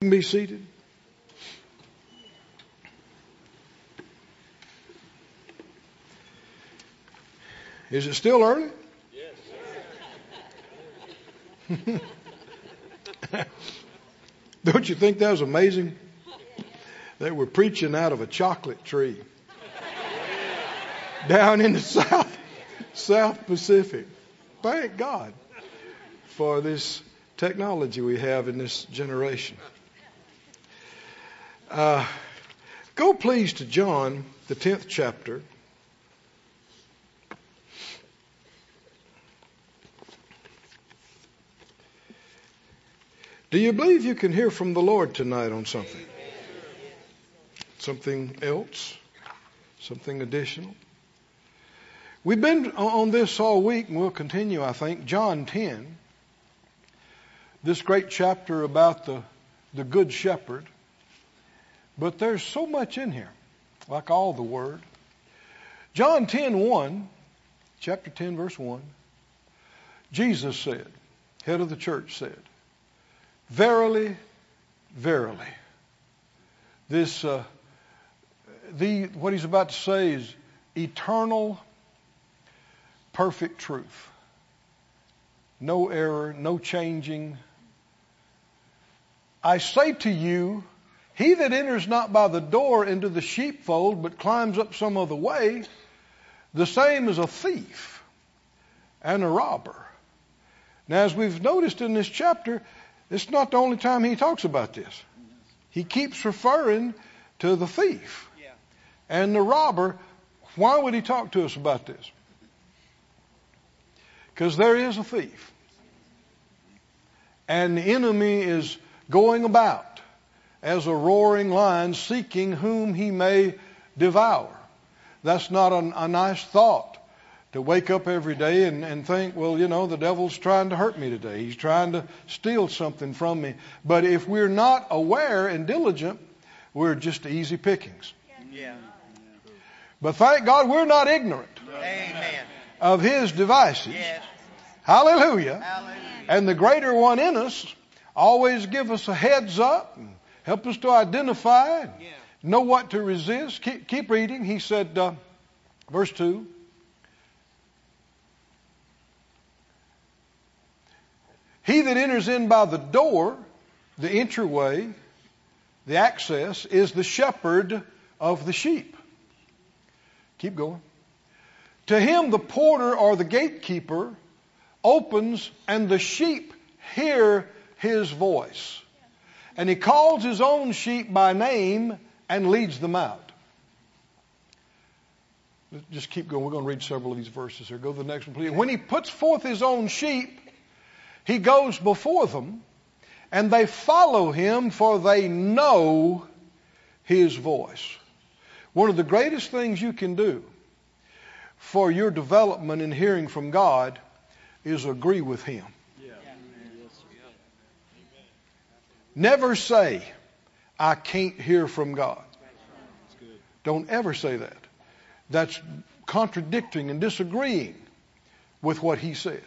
can be seated. Is it still early? Yes. Don't you think that was amazing? They were preaching out of a chocolate tree down in the South South Pacific. Thank God for this technology we have in this generation. Uh, go please to John, the 10th chapter. Do you believe you can hear from the Lord tonight on something? Something else? Something additional? We've been on this all week and we'll continue, I think. John 10. This great chapter about the, the Good Shepherd. But there's so much in here, like all the Word. John 10 1, chapter 10, verse 1. Jesus said, head of the church said, Verily, verily. This, uh, the, what he's about to say is eternal, perfect truth. No error, no changing. I say to you, he that enters not by the door into the sheepfold, but climbs up some other way, the same is a thief and a robber. Now, as we've noticed in this chapter, it's not the only time he talks about this. He keeps referring to the thief and the robber. Why would he talk to us about this? Because there is a thief. And the enemy is going about as a roaring lion seeking whom he may devour. That's not a, a nice thought to wake up every day and, and think, well, you know, the devil's trying to hurt me today. He's trying to steal something from me. But if we're not aware and diligent, we're just easy pickings. Yeah. But thank God we're not ignorant Amen. of his devices. Yes. Hallelujah. Hallelujah. And the greater one in us always give us a heads up and help us to identify and yeah. know what to resist. Keep, keep reading. He said, uh, verse 2. He that enters in by the door, the entryway, the access, is the shepherd of the sheep. Keep going. To him the porter or the gatekeeper opens, and the sheep hear his voice. And he calls his own sheep by name and leads them out. Just keep going. We're going to read several of these verses here. Go to the next one, please. When he puts forth his own sheep, he goes before them, and they follow him, for they know his voice. One of the greatest things you can do for your development in hearing from God is agree with him. Never say, I can't hear from God. Don't ever say that. That's contradicting and disagreeing with what he said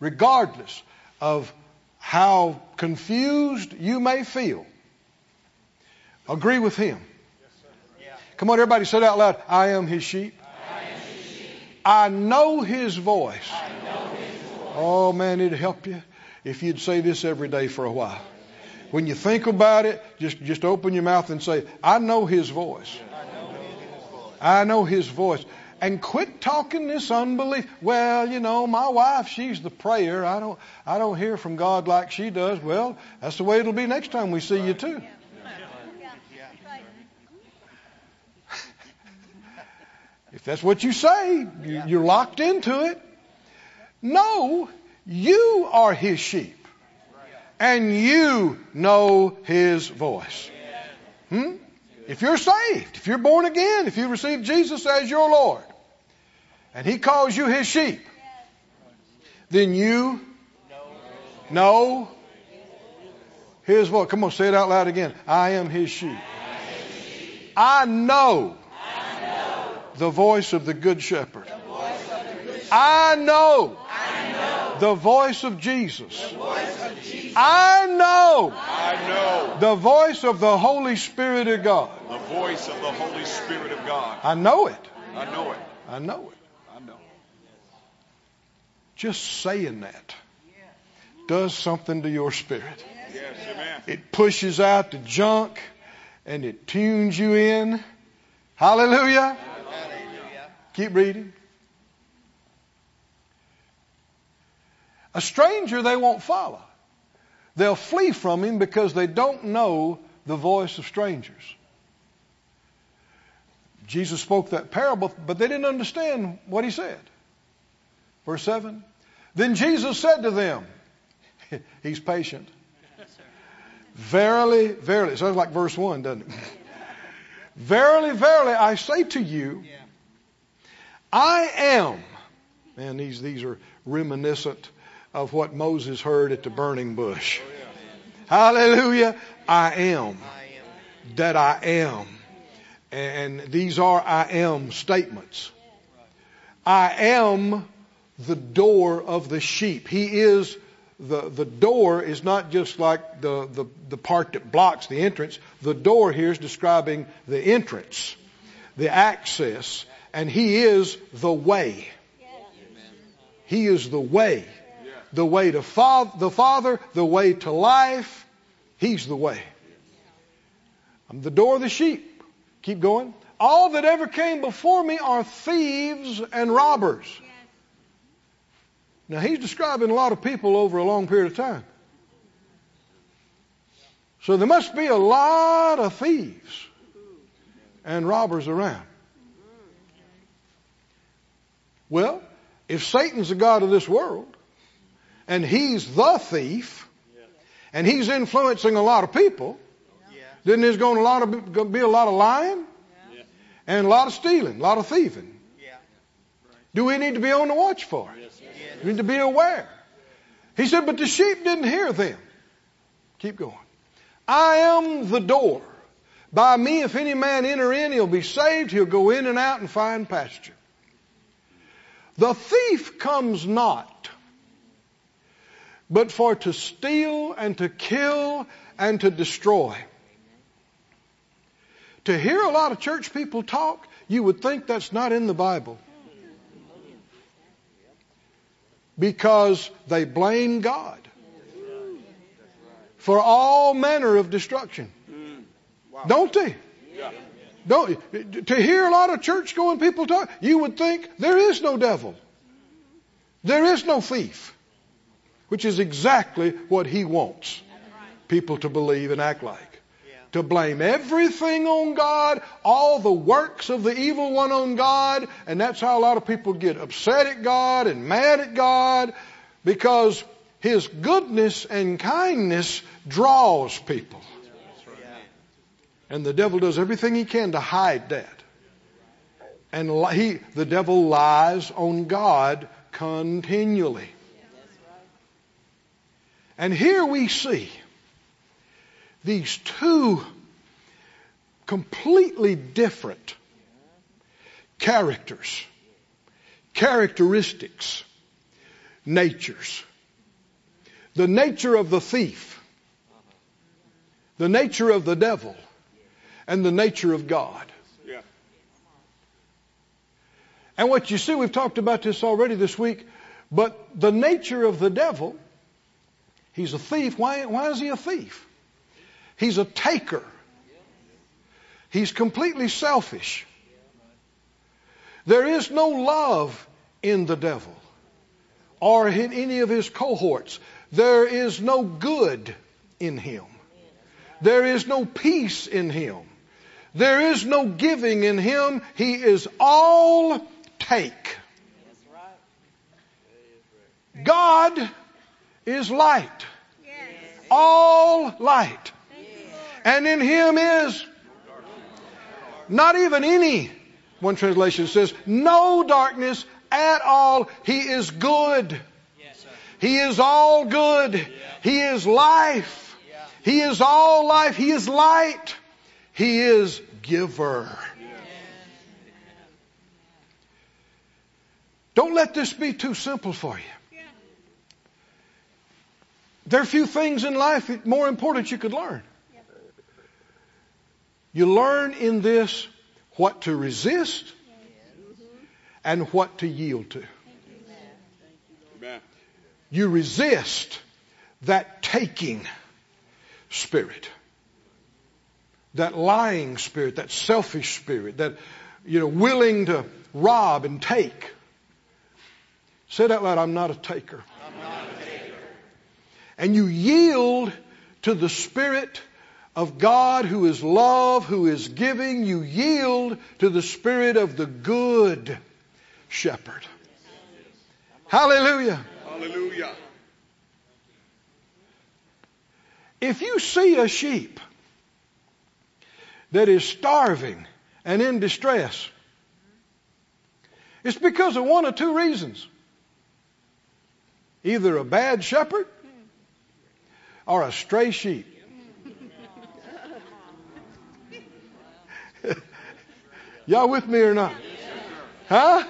regardless of how confused you may feel. Agree with him. Come on, everybody, say it out loud. I am his sheep. I, know his voice. Oh man, it'd help you if you'd say this every day for a while. When you think about it, just, just open your mouth and say, I know his voice. I know his voice and quit talking this unbelief. Well, you know, my wife, she's the prayer. I don't, I don't hear from God like she does. Well, that's the way it'll be next time we see you too. if that's what you say, you, are locked into it. No, you are his sheep. And you know his voice. Hmm? If you're saved, if you're born again, if you receive Jesus as your Lord, and He calls you His sheep, then you know His voice. Come on, say it out loud again. I am His sheep. I know the voice of the Good Shepherd. I know the voice of Jesus. I know I know. The voice of the Holy Spirit of God. The voice of the Holy Spirit of God. I know it. I know it. I know it. I know. Just saying that does something to your spirit. Yes, amen. It pushes out the junk and it tunes you in. Hallelujah. Keep reading. A stranger they won't follow. They'll flee from him because they don't know the voice of strangers. Jesus spoke that parable, but they didn't understand what he said. Verse 7 Then Jesus said to them, He's patient. Verily, verily. It sounds like verse 1, doesn't it? verily, verily, I say to you, I am. Man, these, these are reminiscent of what Moses heard at the burning bush. Hallelujah. I am. That I am. And these are I am statements. I am the door of the sheep. He is the, the door is not just like the, the, the part that blocks the entrance. The door here is describing the entrance, the access, and He is the way. He is the way. The way to fa- the Father, the way to life. He's the way. I'm the door of the sheep. Keep going. All that ever came before me are thieves and robbers. Now, he's describing a lot of people over a long period of time. So there must be a lot of thieves and robbers around. Well, if Satan's the God of this world, and he's the thief, and he's influencing a lot of people, then there's going to be a lot of lying and a lot of stealing, a lot of thieving. Do we need to be on the watch for it? You need to be aware. He said, but the sheep didn't hear them. Keep going. I am the door. By me, if any man enter in, he'll be saved. He'll go in and out and find pasture. The thief comes not, but for to steal and to kill and to destroy. To hear a lot of church people talk, you would think that's not in the Bible. because they blame God for all manner of destruction. Don't they? Don't to hear a lot of church going people talk, you would think there is no devil. There is no thief. Which is exactly what he wants people to believe and act like to blame everything on God, all the works of the evil one on God, and that's how a lot of people get upset at God and mad at God because His goodness and kindness draws people. And the devil does everything he can to hide that. And he, the devil lies on God continually. And here we see these two completely different characters, characteristics, natures. The nature of the thief, the nature of the devil, and the nature of God. Yeah. And what you see, we've talked about this already this week, but the nature of the devil, he's a thief. Why, why is he a thief? He's a taker. He's completely selfish. There is no love in the devil or in any of his cohorts. There is no good in him. There is no peace in him. There is no giving in him. He is all take. God is light. All light. And in him is not even any. One translation says, no darkness at all. He is good. He is all good. He is life. He is all life. He is light. He is giver. Don't let this be too simple for you. There are few things in life more important you could learn. You learn in this what to resist and what to yield to. You resist that taking spirit, that lying spirit, that selfish spirit, that, you know, willing to rob and take. Say that loud, I'm not a taker. And you yield to the Spirit of God who is love, who is giving. You yield to the Spirit of the good shepherd. Hallelujah. Hallelujah. If you see a sheep that is starving and in distress, it's because of one of two reasons. Either a bad shepherd or a stray sheep. Y'all with me or not? Huh?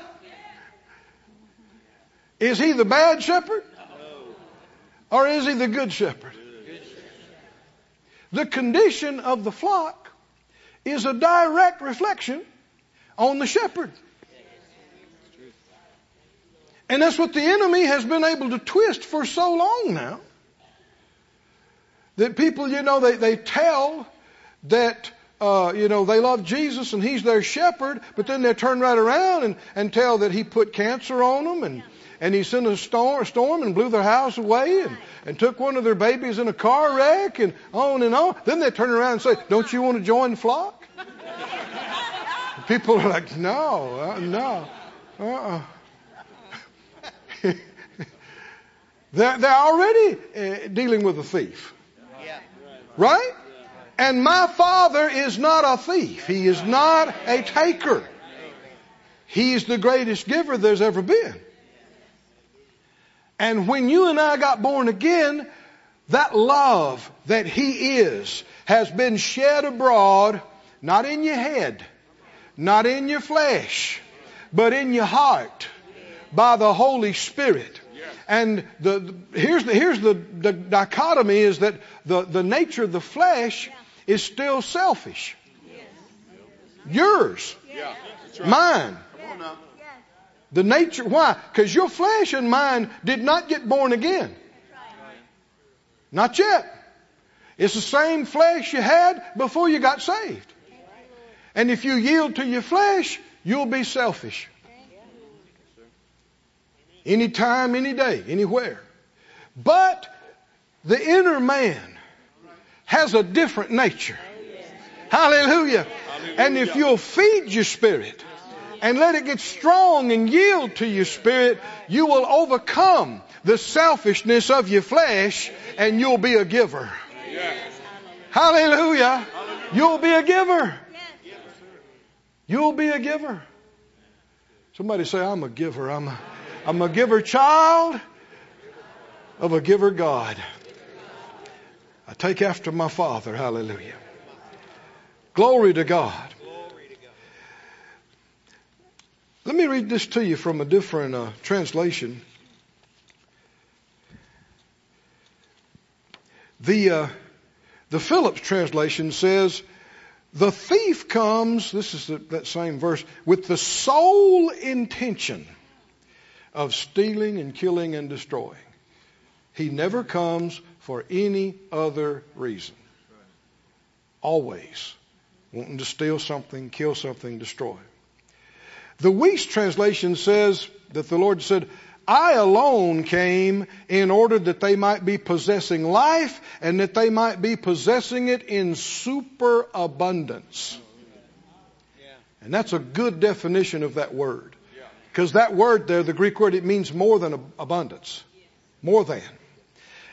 Is he the bad shepherd? Or is he the good shepherd? The condition of the flock is a direct reflection on the shepherd. And that's what the enemy has been able to twist for so long now. That people, you know, they, they tell that, uh, you know, they love Jesus and He's their shepherd, but then they turn right around and, and tell that He put cancer on them and, and He sent a storm, storm and blew their house away and, and took one of their babies in a car wreck and on and on. Then they turn around and say, don't you want to join the flock? People are like, no, uh, no, uh-uh. they're, they're already uh, dealing with a thief. Right? And my father is not a thief. He is not a taker. He's the greatest giver there's ever been. And when you and I got born again, that love that He is has been shed abroad, not in your head, not in your flesh, but in your heart by the Holy Spirit. And the, the, here's the here's the, the dichotomy is that the, the nature of the flesh is still selfish. Yours. Mine. The nature why? Because your flesh and mine did not get born again. Not yet. It's the same flesh you had before you got saved. And if you yield to your flesh, you'll be selfish. Anytime, any day, anywhere. But the inner man has a different nature. Hallelujah. And if you'll feed your spirit and let it get strong and yield to your spirit, you will overcome the selfishness of your flesh and you'll be a giver. Hallelujah. You'll be a giver. You'll be a giver. Somebody say, I'm a giver. I'm a, I'm a giver child of a giver God. I take after my Father. Hallelujah. Glory to God. Let me read this to you from a different uh, translation. The uh, the Phillips translation says, "The thief comes." This is the, that same verse with the sole intention of stealing and killing and destroying. He never comes for any other reason. Always wanting to steal something, kill something, destroy. The Weiss translation says that the Lord said, I alone came in order that they might be possessing life and that they might be possessing it in superabundance. And that's a good definition of that word. Because that word there, the Greek word, it means more than abundance. More than.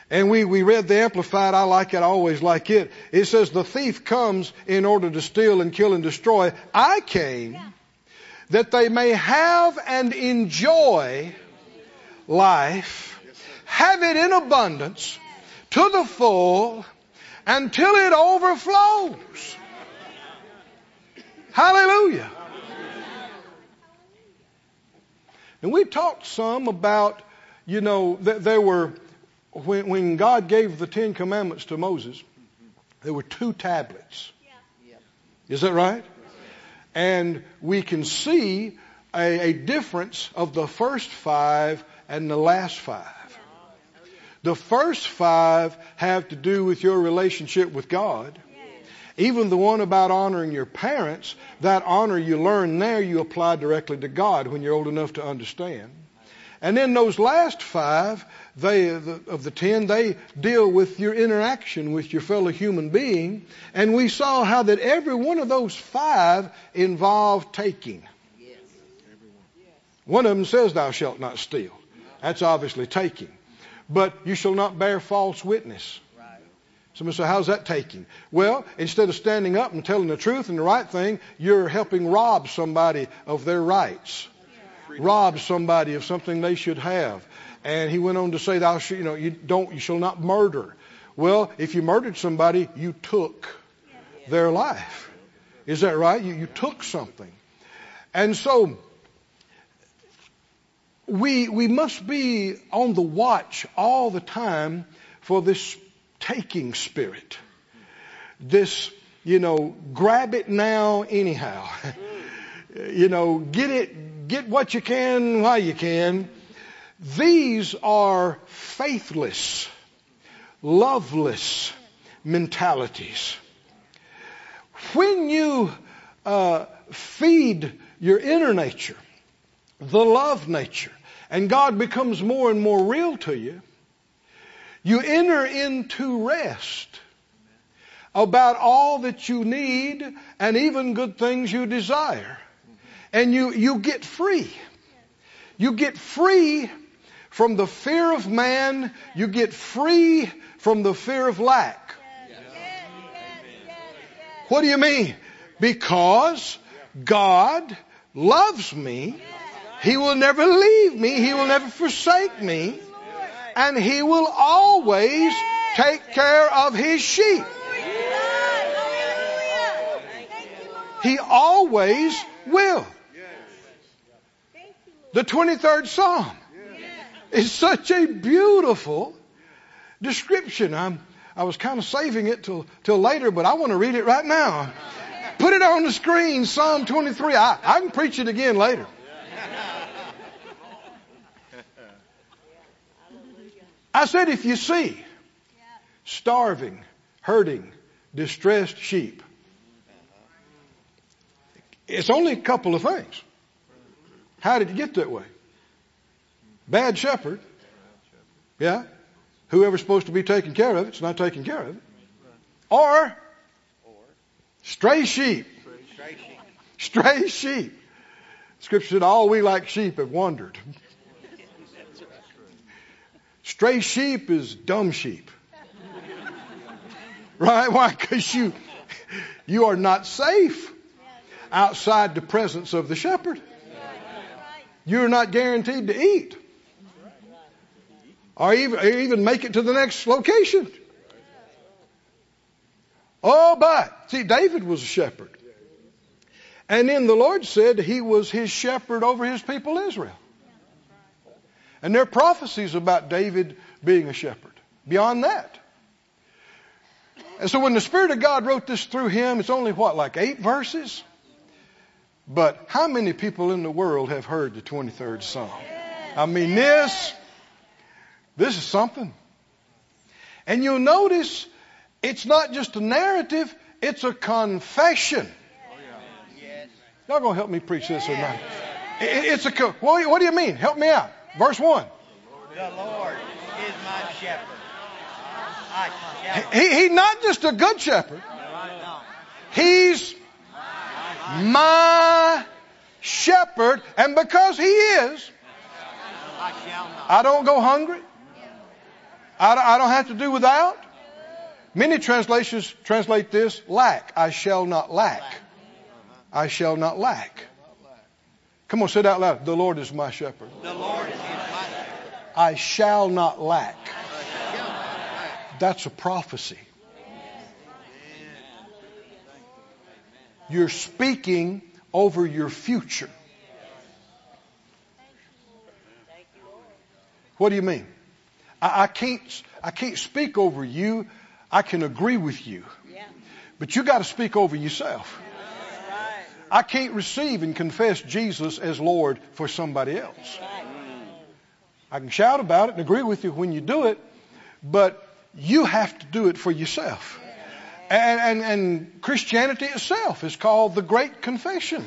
And we, we read the Amplified, I like it, I always like it. It says, the thief comes in order to steal and kill and destroy. I came that they may have and enjoy life, have it in abundance, to the full, until it overflows. Hallelujah. And we talked some about, you know, that there were, when, when God gave the Ten Commandments to Moses, there were two tablets. Is that right? And we can see a, a difference of the first five and the last five. Oh, the first five have to do with your relationship with God. Even the one about honoring your parents, that honor you learn there, you apply directly to God when you're old enough to understand. And then those last five, they, of the ten, they deal with your interaction with your fellow human being. And we saw how that every one of those five involved taking. One of them says, Thou shalt not steal. That's obviously taking. But you shall not bear false witness. Somebody say, how's that taking? Well, instead of standing up and telling the truth and the right thing, you're helping rob somebody of their rights. Rob somebody of something they should have. And he went on to say, thou shall, you know, you don't, you shall not murder. Well, if you murdered somebody, you took their life. Is that right? You, you took something. And so, we, we must be on the watch all the time for this taking spirit. This, you know, grab it now anyhow. you know, get it, get what you can while you can. These are faithless, loveless mentalities. When you uh, feed your inner nature, the love nature, and God becomes more and more real to you, you enter into rest about all that you need and even good things you desire. And you, you get free. You get free from the fear of man. You get free from the fear of lack. What do you mean? Because God loves me. He will never leave me. He will never forsake me and he will always take care of his sheep. He always will. The 23rd Psalm is such a beautiful description. I'm, I was kind of saving it till, till later, but I want to read it right now. Put it on the screen, Psalm 23. I, I can preach it again later. I said, if you see starving, hurting, distressed sheep, it's only a couple of things. How did it get that way? Bad shepherd. Yeah. Whoever's supposed to be taking care of it's not taking care of it. Or stray sheep. Stray sheep. Scripture said, all we like sheep have wandered. Stray sheep is dumb sheep. Right? Why? Because you, you are not safe outside the presence of the shepherd. You're not guaranteed to eat. Or even, or even make it to the next location. Oh, but, see, David was a shepherd. And then the Lord said he was his shepherd over his people Israel. And there are prophecies about David being a shepherd. Beyond that. And so when the Spirit of God wrote this through him, it's only what, like eight verses? But how many people in the world have heard the 23rd Psalm? I mean, this, this is something. And you'll notice it's not just a narrative, it's a confession. Y'all gonna help me preach this or not? It's a, what do you mean? Help me out. Verse 1. The Lord is my shepherd. I shall He, he's not just a good shepherd. He's my shepherd. And because he is, I shall not. I don't go hungry. I don't have to do without. Many translations translate this lack. I shall not lack. I shall not lack. Come on, say it out loud. The Lord is my shepherd. The Lord is my shepherd. I shall not lack. That's a prophecy. You're speaking over your future. What do you mean? I, I can't, I can't speak over you. I can agree with you. But you got to speak over yourself. I can't receive and confess Jesus as Lord for somebody else. I can shout about it and agree with you when you do it, but you have to do it for yourself. And, and, and Christianity itself is called the Great Confession.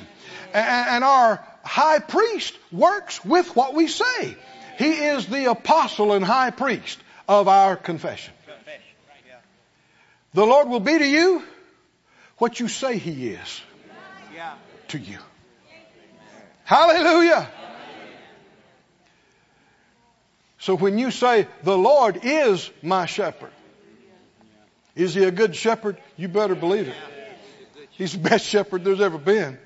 And, and our high priest works with what we say. He is the apostle and high priest of our confession. The Lord will be to you what you say He is to you. Hallelujah. So when you say, the Lord is my shepherd, is he a good shepherd? You better believe it. He's the best shepherd there's ever been.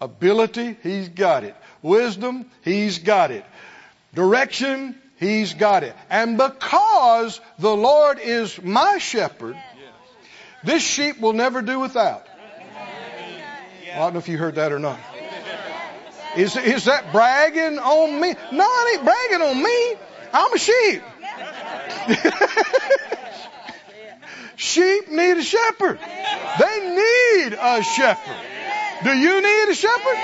Ability, he's got it. Wisdom, he's got it. Direction, he's got it. And because the Lord is my shepherd, this sheep will never do without. Well, I don't know if you heard that or not. Is, is that bragging on me? No, it ain't bragging on me. I'm a sheep. sheep need a shepherd. They need a shepherd. Do you need a shepherd?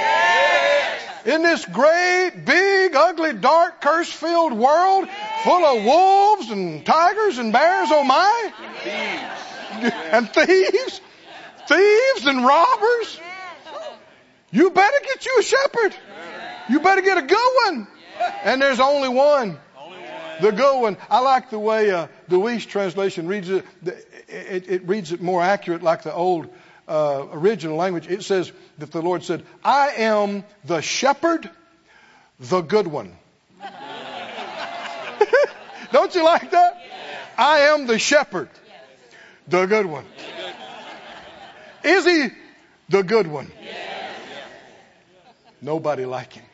In this great, big, ugly, dark, curse filled world full of wolves and tigers and bears, oh my? And thieves. Thieves and robbers. You better get you a shepherd. You better get a good one. And there's only one. The good one. I like the way uh, the Weiss translation reads it. It, it reads it more accurate, like the old uh, original language. It says that the Lord said, "I am the shepherd, the good one." Don't you like that? I am the shepherd, the good one. Is he the good one? Nobody like him.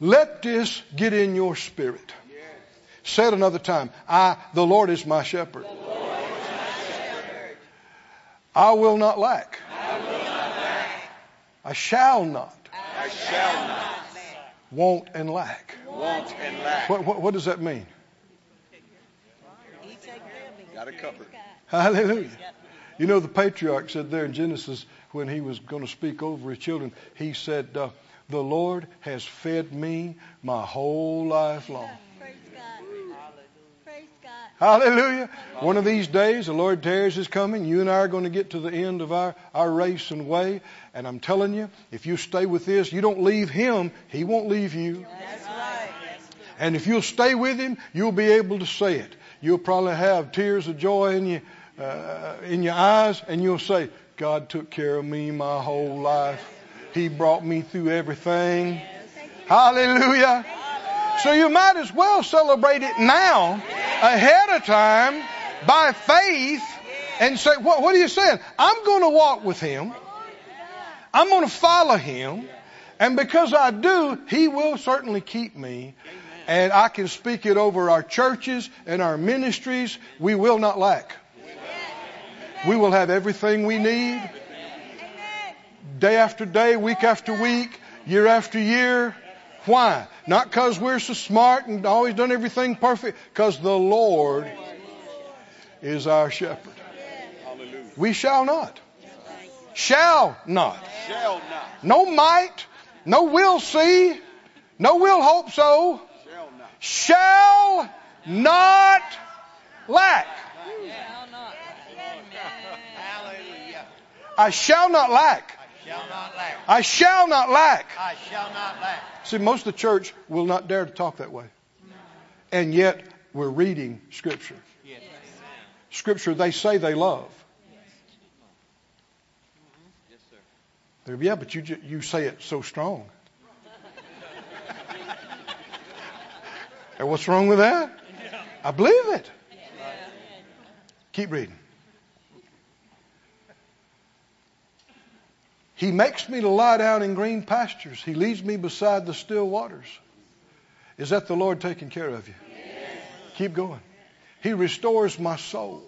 Let this get in your spirit. Say it another time. I, the Lord is my shepherd. I will not lack. I shall not. I shall not Want and lack. want and lack. What, what, what does that mean? Got it covered. Hallelujah. You know, the patriarch said there in Genesis when he was going to speak over his children, he said, uh, The Lord has fed me my whole life long. Praise God. Praise God. Hallelujah. One of these days, the Lord tarries is coming. You and I are going to get to the end of our, our race and way. And I'm telling you, if you stay with this, you don't leave Him, He won't leave you. That's right. And if you'll stay with Him, you'll be able to say it. You'll probably have tears of joy in you, uh, in your eyes, and you'll say, God took care of me my whole life. He brought me through everything. Hallelujah. So you might as well celebrate it now, ahead of time, by faith, and say, what, what are you saying? I'm going to walk with Him. I'm going to follow Him. And because I do, He will certainly keep me. And I can speak it over our churches and our ministries. We will not lack. We will have everything we need. Day after day, week after week, year after year. Why? Not because we're so smart and always done everything perfect, because the Lord is our shepherd. We shall not. Shall not. Shall not. No might, no will see, no will hope so, shall not lack. Hallelujah. I shall not lack. I shall not lack. I shall not lack. I shall not lack. See, most of the church will not dare to talk that way. And yet, we're reading Scripture. Scripture they say they love. Yeah, but you, you say it so strong. and what's wrong with that? I believe it. Keep reading. He makes me to lie down in green pastures. He leads me beside the still waters. Is that the Lord taking care of you? Keep going. He restores my soul.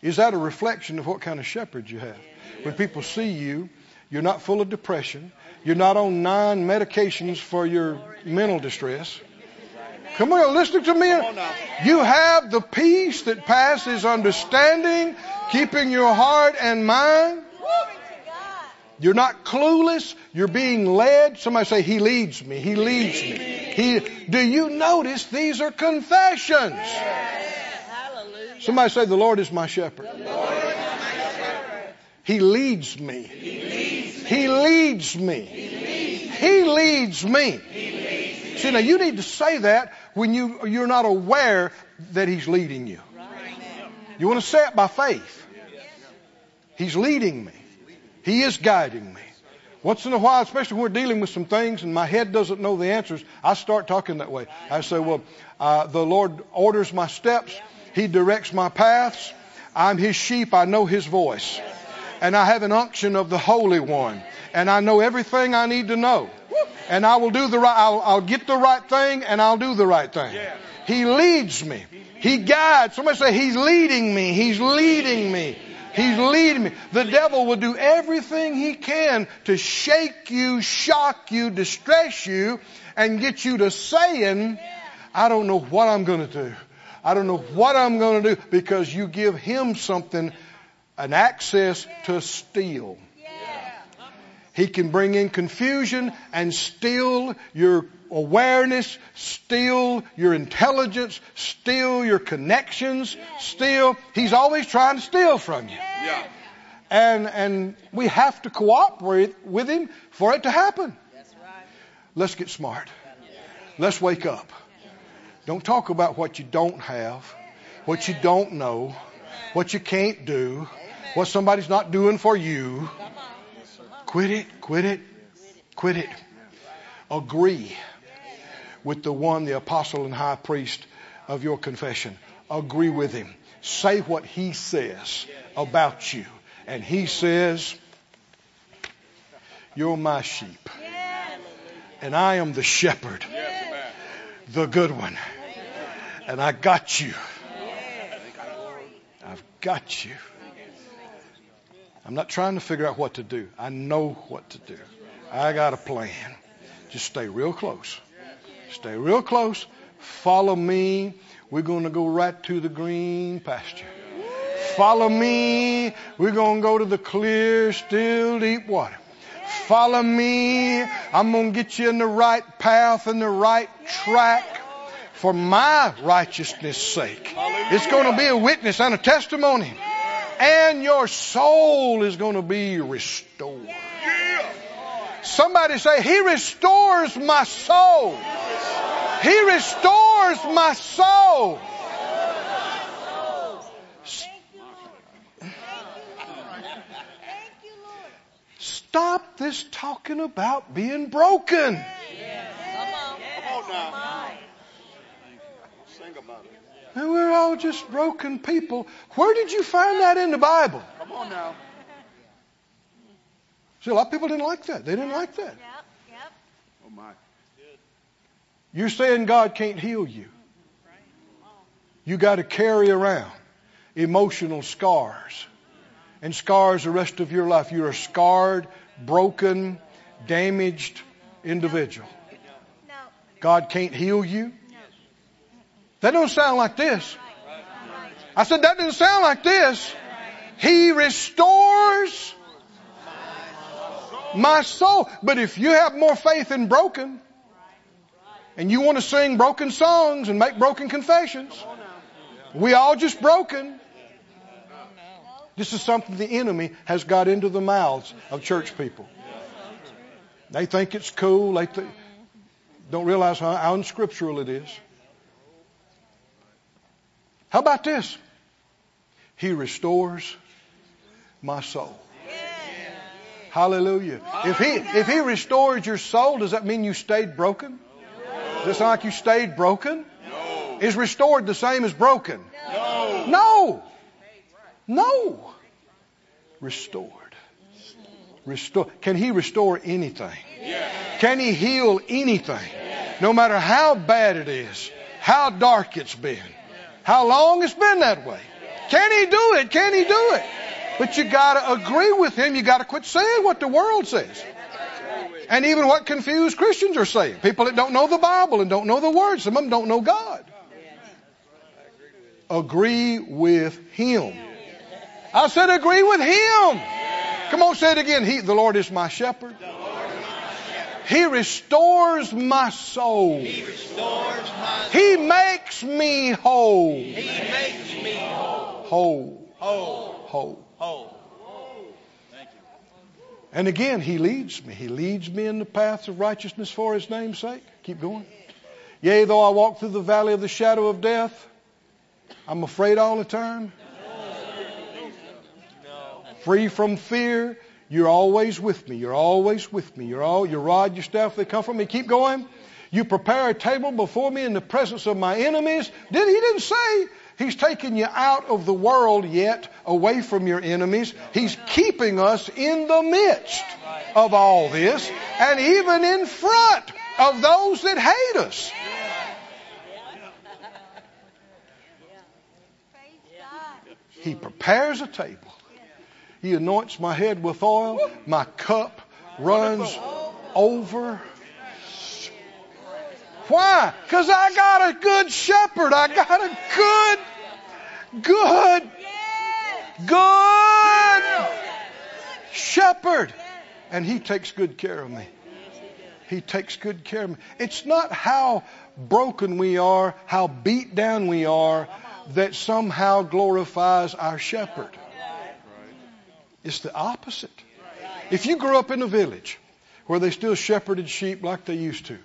Is that a reflection of what kind of shepherd you have? When people see you, you're not full of depression. You're not on nine medications for your mental distress. Come on, listen to me. You have the peace that passes understanding, keeping your heart and mind. Glory to God. You're not clueless. You're being led. Somebody say, He leads me. He leads me. He, do you notice these are confessions? Somebody say, The Lord is my shepherd. He leads me. He leads me. He leads me. See, now you need to say that when you, you're not aware that He's leading you. You want to say it by faith. He's leading me. He is guiding me. Once in a while, especially when we're dealing with some things and my head doesn't know the answers, I start talking that way. I say, well, uh, the Lord orders my steps. He directs my paths. I'm His sheep. I know His voice. And I have an unction of the Holy One. And I know everything I need to know. And I will do the right, I'll, I'll get the right thing and I'll do the right thing. He leads me. He guides. Somebody say, He's leading me. He's leading me. He's leading me. The devil will do everything he can to shake you, shock you, distress you, and get you to saying, I don't know what I'm going to do. I don't know what I'm going to do because you give him something, an access to steal. He can bring in confusion and steal your awareness, steal your intelligence, steal your connections, steal. He's always trying to steal from you. Yeah. And, and we have to cooperate with him for it to happen. That's right. Let's get smart. Let's wake up. Don't talk about what you don't have, what you don't know, what you can't do, what somebody's not doing for you. Quit it, quit it, quit it. Agree with the one, the apostle and high priest of your confession. Agree with him. Say what he says about you. And he says, You're my sheep. And I am the shepherd, the good one. And I got you. I've got you. I'm not trying to figure out what to do. I know what to do. I got a plan. Just stay real close. Stay real close. Follow me. We're going to go right to the green pasture. Follow me. We're going to go to the clear, still, deep water. Follow me. I'm going to get you in the right path and the right track for my righteousness' sake. It's going to be a witness and a testimony. And your soul is going to be restored. Somebody say, He restores my soul. He restores my soul. Thank you, Lord. Stop this talking about being broken. Come on. Come on now. Sing about it. And we're all just broken people. Where did you find that in the Bible? Come on now. See, a lot of people didn't like that. They didn't like that. Yep, yep. Oh my. You're saying God can't heal you. You got to carry around emotional scars and scars the rest of your life. You're a scarred, broken, damaged individual. God can't heal you. That don't sound like this. I said that didn't sound like this. He restores my soul. But if you have more faith in broken and you want to sing broken songs and make broken confessions, we all just broken. This is something the enemy has got into the mouths of church people. They think it's cool. They th- don't realize how, how unscriptural it is. How about this? He restores my soul. Hallelujah. If he if he restored your soul, does that mean you stayed broken? Does it sound like you stayed broken? No. Is restored the same as broken? No. No. No. Restored. Restore. Can he restore anything? Can he heal anything? No matter how bad it is, how dark it's been, how long it's been that way. Can he do it? Can he do it? But you gotta agree with him. You gotta quit saying what the world says. And even what confused Christians are saying. People that don't know the Bible and don't know the Word. Some of them don't know God. Agree with Him. I said agree with Him. Come on, say it again. He, the Lord is my shepherd. He restores my soul. He restores my He makes me whole. He makes me whole. Whole. Whole. Whole. Whole. And again, He leads me. He leads me in the paths of righteousness for His name's sake. Keep going. Yea, though I walk through the valley of the shadow of death, I'm afraid all the time. Free from fear. You're always with me. You're always with me. You're all your rod, your staff, they come from me. Keep going. You prepare a table before me in the presence of my enemies. Did he didn't say he's taking you out of the world yet, away from your enemies. He's keeping us in the midst of all this, and even in front of those that hate us. He prepares a table. He anoints my head with oil. My cup runs over. Why? Because I got a good shepherd. I got a good, good, good shepherd. And he takes good care of me. He takes good care of me. It's not how broken we are, how beat down we are, that somehow glorifies our shepherd. It's the opposite. If you grew up in a village where they still shepherded sheep like they used to,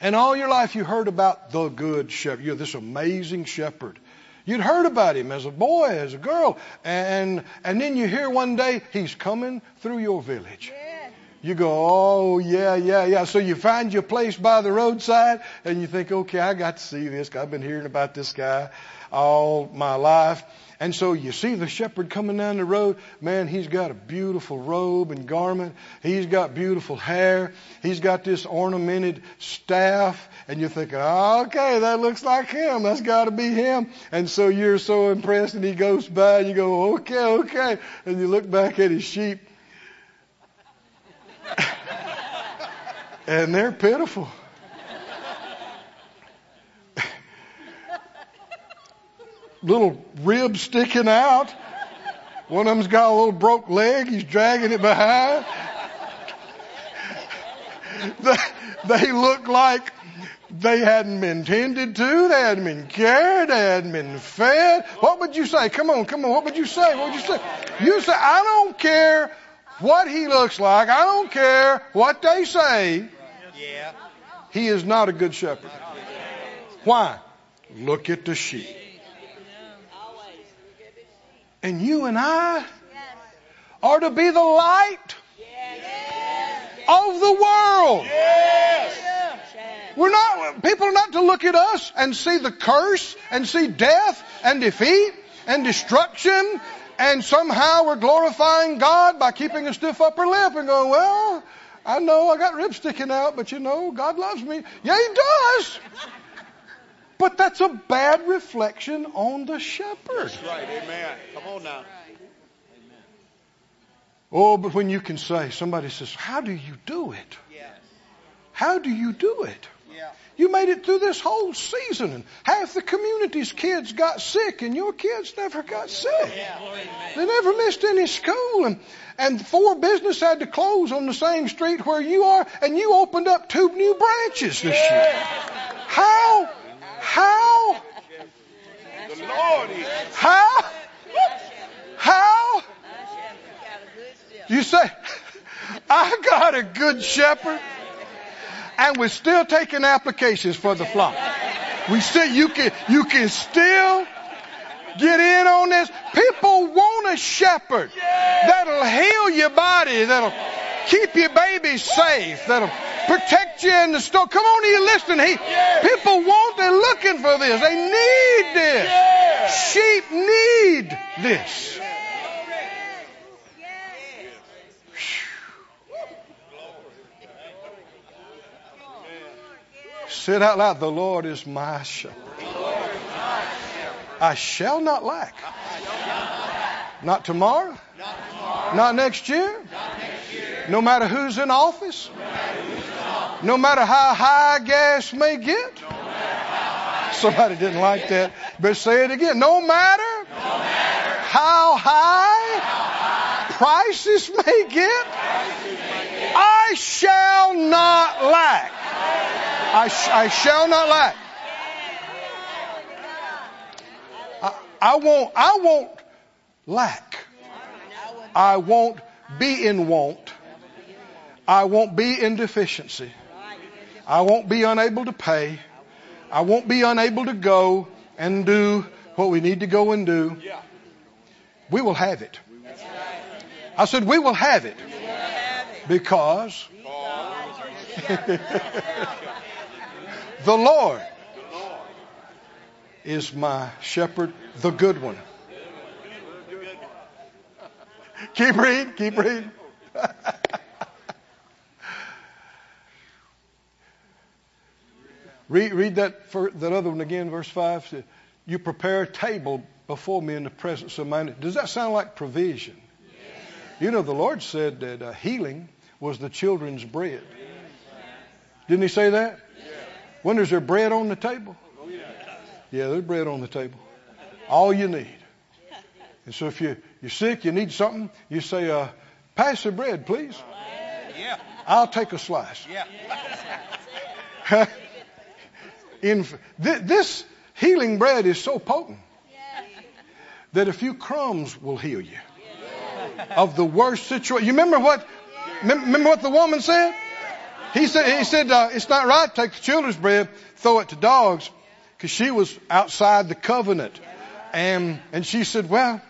and all your life you heard about the good shepherd, you're this amazing shepherd. You'd heard about him as a boy, as a girl, and and then you hear one day he's coming through your village. You go, oh yeah, yeah, yeah. So you find your place by the roadside, and you think, okay, I got to see this. guy. I've been hearing about this guy all my life. And so you see the shepherd coming down the road. Man, he's got a beautiful robe and garment. He's got beautiful hair. He's got this ornamented staff. And you're thinking, oh, okay, that looks like him. That's got to be him. And so you're so impressed, and he goes by, and you go, okay, okay. And you look back at his sheep, and they're pitiful. Little rib sticking out. One of them's got a little broke leg. He's dragging it behind. They, they look like they hadn't been tended to. They hadn't been cared. They hadn't been fed. What would you say? Come on, come on. What would you say? What would you say? You say, I don't care what he looks like. I don't care what they say. Yeah. He is not a good shepherd. Why? Look at the sheep. And you and I are to be the light of the world. We're not, people are not to look at us and see the curse and see death and defeat and destruction and somehow we're glorifying God by keeping a stiff upper lip and going, well, I know I got ribs sticking out, but you know, God loves me. Yeah, He does. But that's a bad reflection on the shepherd. That's right. Amen. Come on now. Oh, but when you can say, somebody says, How do you do it? Yes. How do you do it? Yeah. You made it through this whole season, and half the community's kids got sick, and your kids never got sick. They never missed any school, and and four business had to close on the same street where you are, and you opened up two new branches this year. How? How? The Lord is. How? How? You say, I got a good shepherd, and we're still taking applications for the flock. We still, you can, you can still get in on this. People want a shepherd that'll heal your body, that'll keep your baby safe, that'll protect you in the store. Come on, are you listening? He, people want, they're looking for this. They need this. Sheep need this. Sit out loud. The Lord is my shepherd. I shall not lack. Not tomorrow. Not next year. No matter who's in office. No matter how high gas may get. Somebody didn't like that. But say it again. No matter how high prices may get, I shall not lack. I, sh- I shall not lack. I, I won't, I won't lack. I won't be in want. I won't be in deficiency. I won't be unable to pay. I won't be unable to go and do what we need to go and do. We will have it. I said, we will have it because the Lord is my shepherd, the good one. Keep reading, keep reading. read, read that, for, that other one again, verse 5. You prepare a table before me in the presence of my. Does that sound like provision? You know, the Lord said that uh, healing was the children's bread. Didn't He say that? When is there bread on the table? Yeah, there's bread on the table. All you need. And so if you, you're sick, you need something, you say, uh, pass the bread, please. Yeah. I'll take a slice. Yeah. In, th- this healing bread is so potent that a few crumbs will heal you of the worst situation. You remember what? Remember what the woman said? He said, he said, uh, it's not right to take the children's bread, throw it to dogs, because she was outside the covenant. And, and she said, well,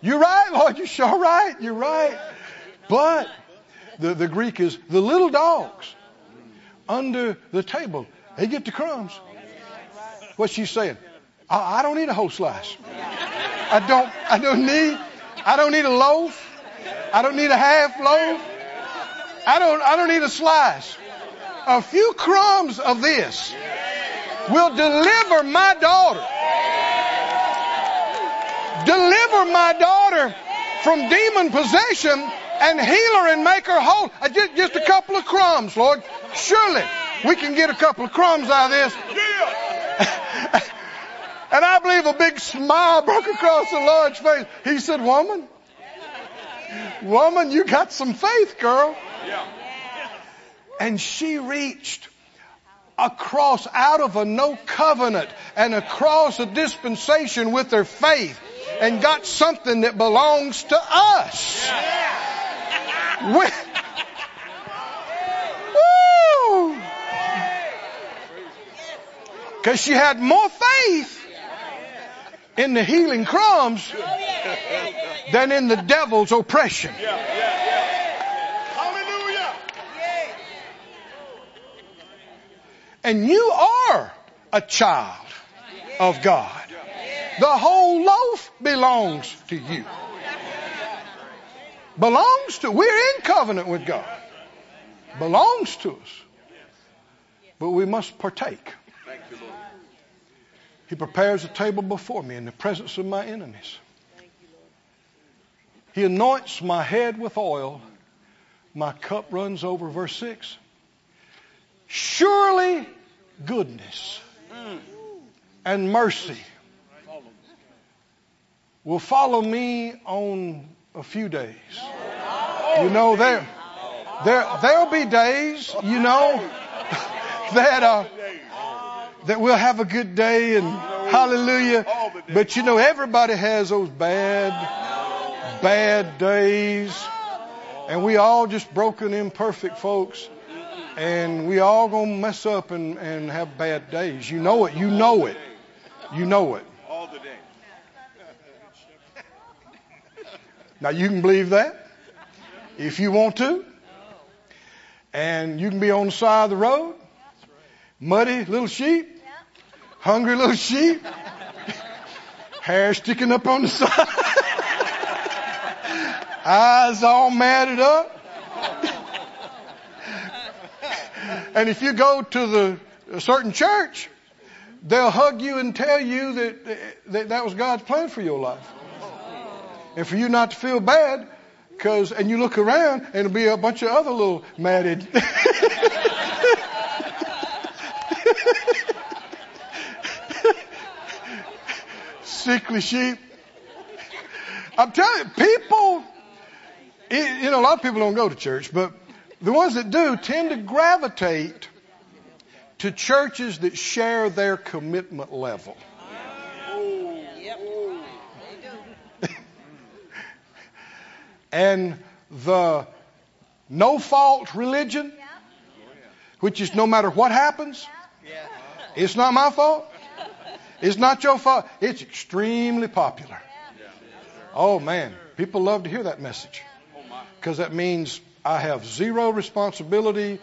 you're right, Lord, you're sure right, you're right. But the, the Greek is the little dogs under the table, they get the crumbs. What's she saying? I, I don't need a whole slice. I don't, I don't need, I don't need a loaf. I don't need a half loaf. I don't, I don't need a slice. A few crumbs of this will deliver my daughter. Deliver my daughter from demon possession and heal her and make her whole. Uh, Just, just a couple of crumbs, Lord. Surely we can get a couple of crumbs out of this. and I believe a big smile broke across the Lord's face. He said, Woman, woman, you got some faith, girl. And she reached across out of a no covenant and across a dispensation with her faith and got something that belongs to us. We- Because she had more faith in the healing crumbs than in the devil's oppression. Hallelujah. And you are a child of God. The whole loaf belongs to you. Belongs to, we're in covenant with God. Belongs to us. But we must partake. Thank you, Lord. He prepares a table before me in the presence of my enemies. He anoints my head with oil. My cup runs over. Verse 6. Surely goodness and mercy will follow me on a few days. You know, there, there, there'll be days, you know, that, uh, that we'll have a good day and hallelujah. But you know, everybody has those bad, bad days. And we all just broken, imperfect folks. And we all gonna mess up and, and have bad days. You know it. You know it. You know it. All the day. Now you can believe that if you want to. And you can be on the side of the road, muddy little sheep, hungry little sheep, hair sticking up on the side, eyes all matted up. and if you go to the a certain church, they'll hug you and tell you that, that that was God's plan for your life. And for you not to feel bad, Cause, and you look around and it'll be a bunch of other little matted. Sickly sheep. I'm telling you, people, you know, a lot of people don't go to church, but the ones that do tend to gravitate to churches that share their commitment level. and the no fault religion, which is no matter what happens, it's not my fault. It's not your fault. It's extremely popular. Oh man, people love to hear that message because that means I have zero responsibility.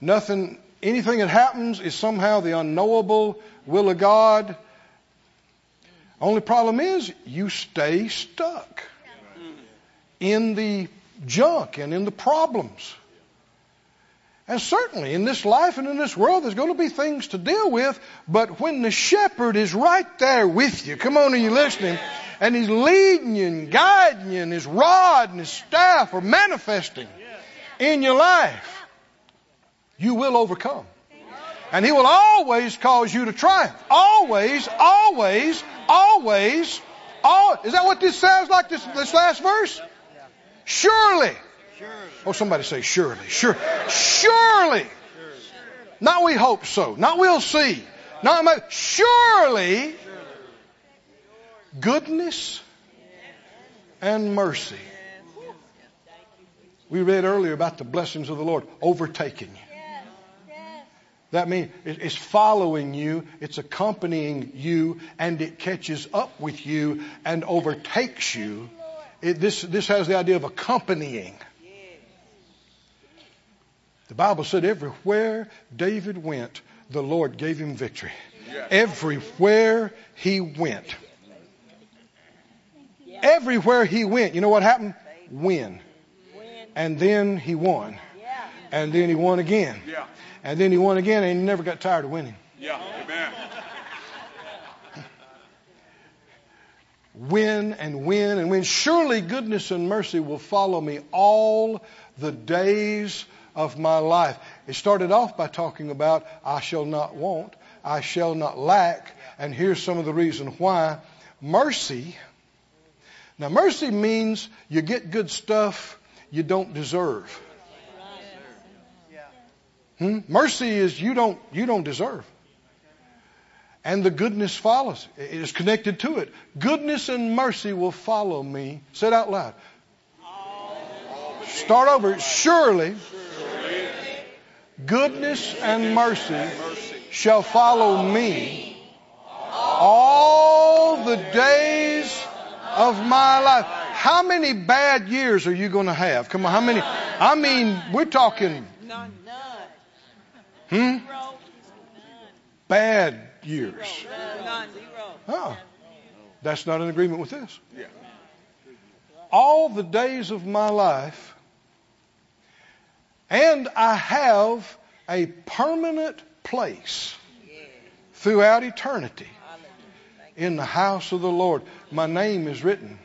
Nothing, anything that happens is somehow the unknowable will of God. Only problem is you stay stuck in the junk and in the problems. And certainly in this life and in this world, there's going to be things to deal with. But when the shepherd is right there with you, come on, are you listening? And he's leading you and guiding you, and his rod and his staff are manifesting in your life, you will overcome. And he will always cause you to triumph. Always, always, always. Is that what this sounds like, this, this last verse? Surely. Oh, somebody say surely. Sure. Surely. Not we hope so. Not we'll see. Not surely goodness and mercy. We read earlier about the blessings of the Lord overtaking you. That means it's following you, it's accompanying you, and it catches up with you and overtakes you it, this, this has the idea of accompanying. The Bible said everywhere David went, the Lord gave him victory. Everywhere he went. Everywhere he went, you know what happened? Win. And then he won. And then he won again. And then he won again and he never got tired of winning. Yeah, amen. win and win and win. Surely goodness and mercy will follow me all the days of my life. It started off by talking about I shall not want, I shall not lack, and here's some of the reason why. Mercy. Now mercy means you get good stuff you don't deserve. Hmm? Mercy is you don't you don't deserve and the goodness follows. It is connected to it. Goodness and mercy will follow me. Say it out loud. Start over. Surely, goodness and mercy shall follow me all the days of my life. How many bad years are you going to have? Come on, how many? I mean, we're talking. Hmm? Bad years. Oh, that's not in agreement with this. All the days of my life, and I have a permanent place throughout eternity in the house of the Lord. My name is written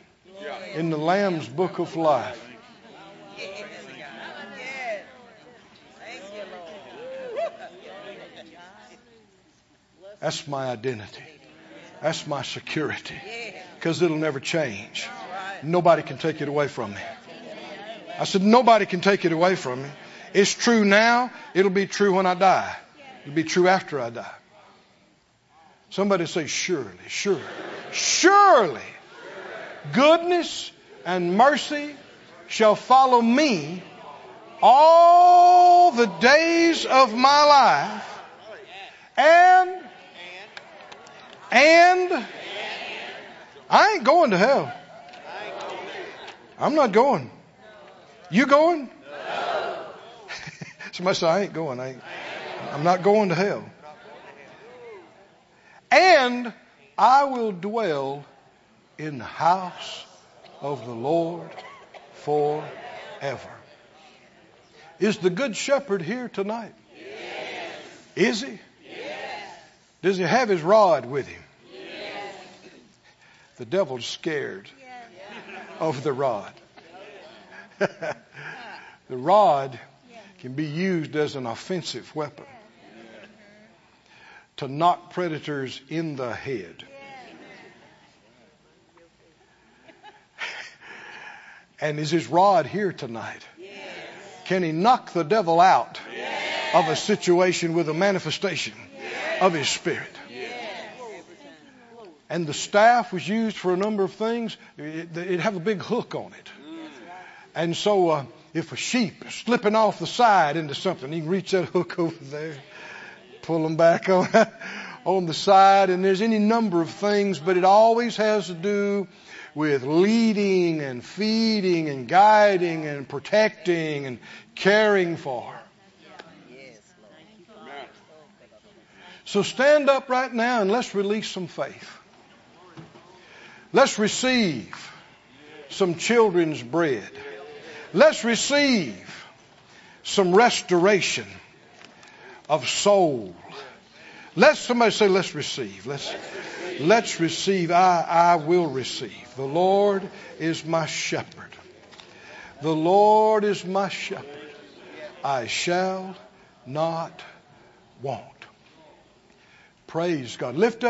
in the Lamb's book of life. That's my identity. That's my security. Because it'll never change. Nobody can take it away from me. I said, nobody can take it away from me. It's true now. It'll be true when I die. It'll be true after I die. Somebody say, surely, surely, surely, goodness and mercy shall follow me all the days of my life, and and I ain't going to hell. I'm not going. You going? Somebody say, I ain't going. I ain't, I'm not going to hell. And I will dwell in the house of the Lord forever. Is the Good Shepherd here tonight? Yes. Is he? Yes. Does he have his rod with him? The devil's scared of the rod. the rod can be used as an offensive weapon to knock predators in the head. And is his rod here tonight? Can he knock the devil out of a situation with a manifestation of his spirit? And the staff was used for a number of things. It, it'd have a big hook on it. And so uh, if a sheep is slipping off the side into something, you can reach that hook over there, pull them back on, on the side, and there's any number of things, but it always has to do with leading and feeding and guiding and protecting and caring for. So stand up right now and let's release some faith. Let's receive some children's bread. Let's receive some restoration of soul. Let somebody say, let's receive. Let's, let's receive. I, I will receive. The Lord is my shepherd. The Lord is my shepherd. I shall not want. Praise God. Lift up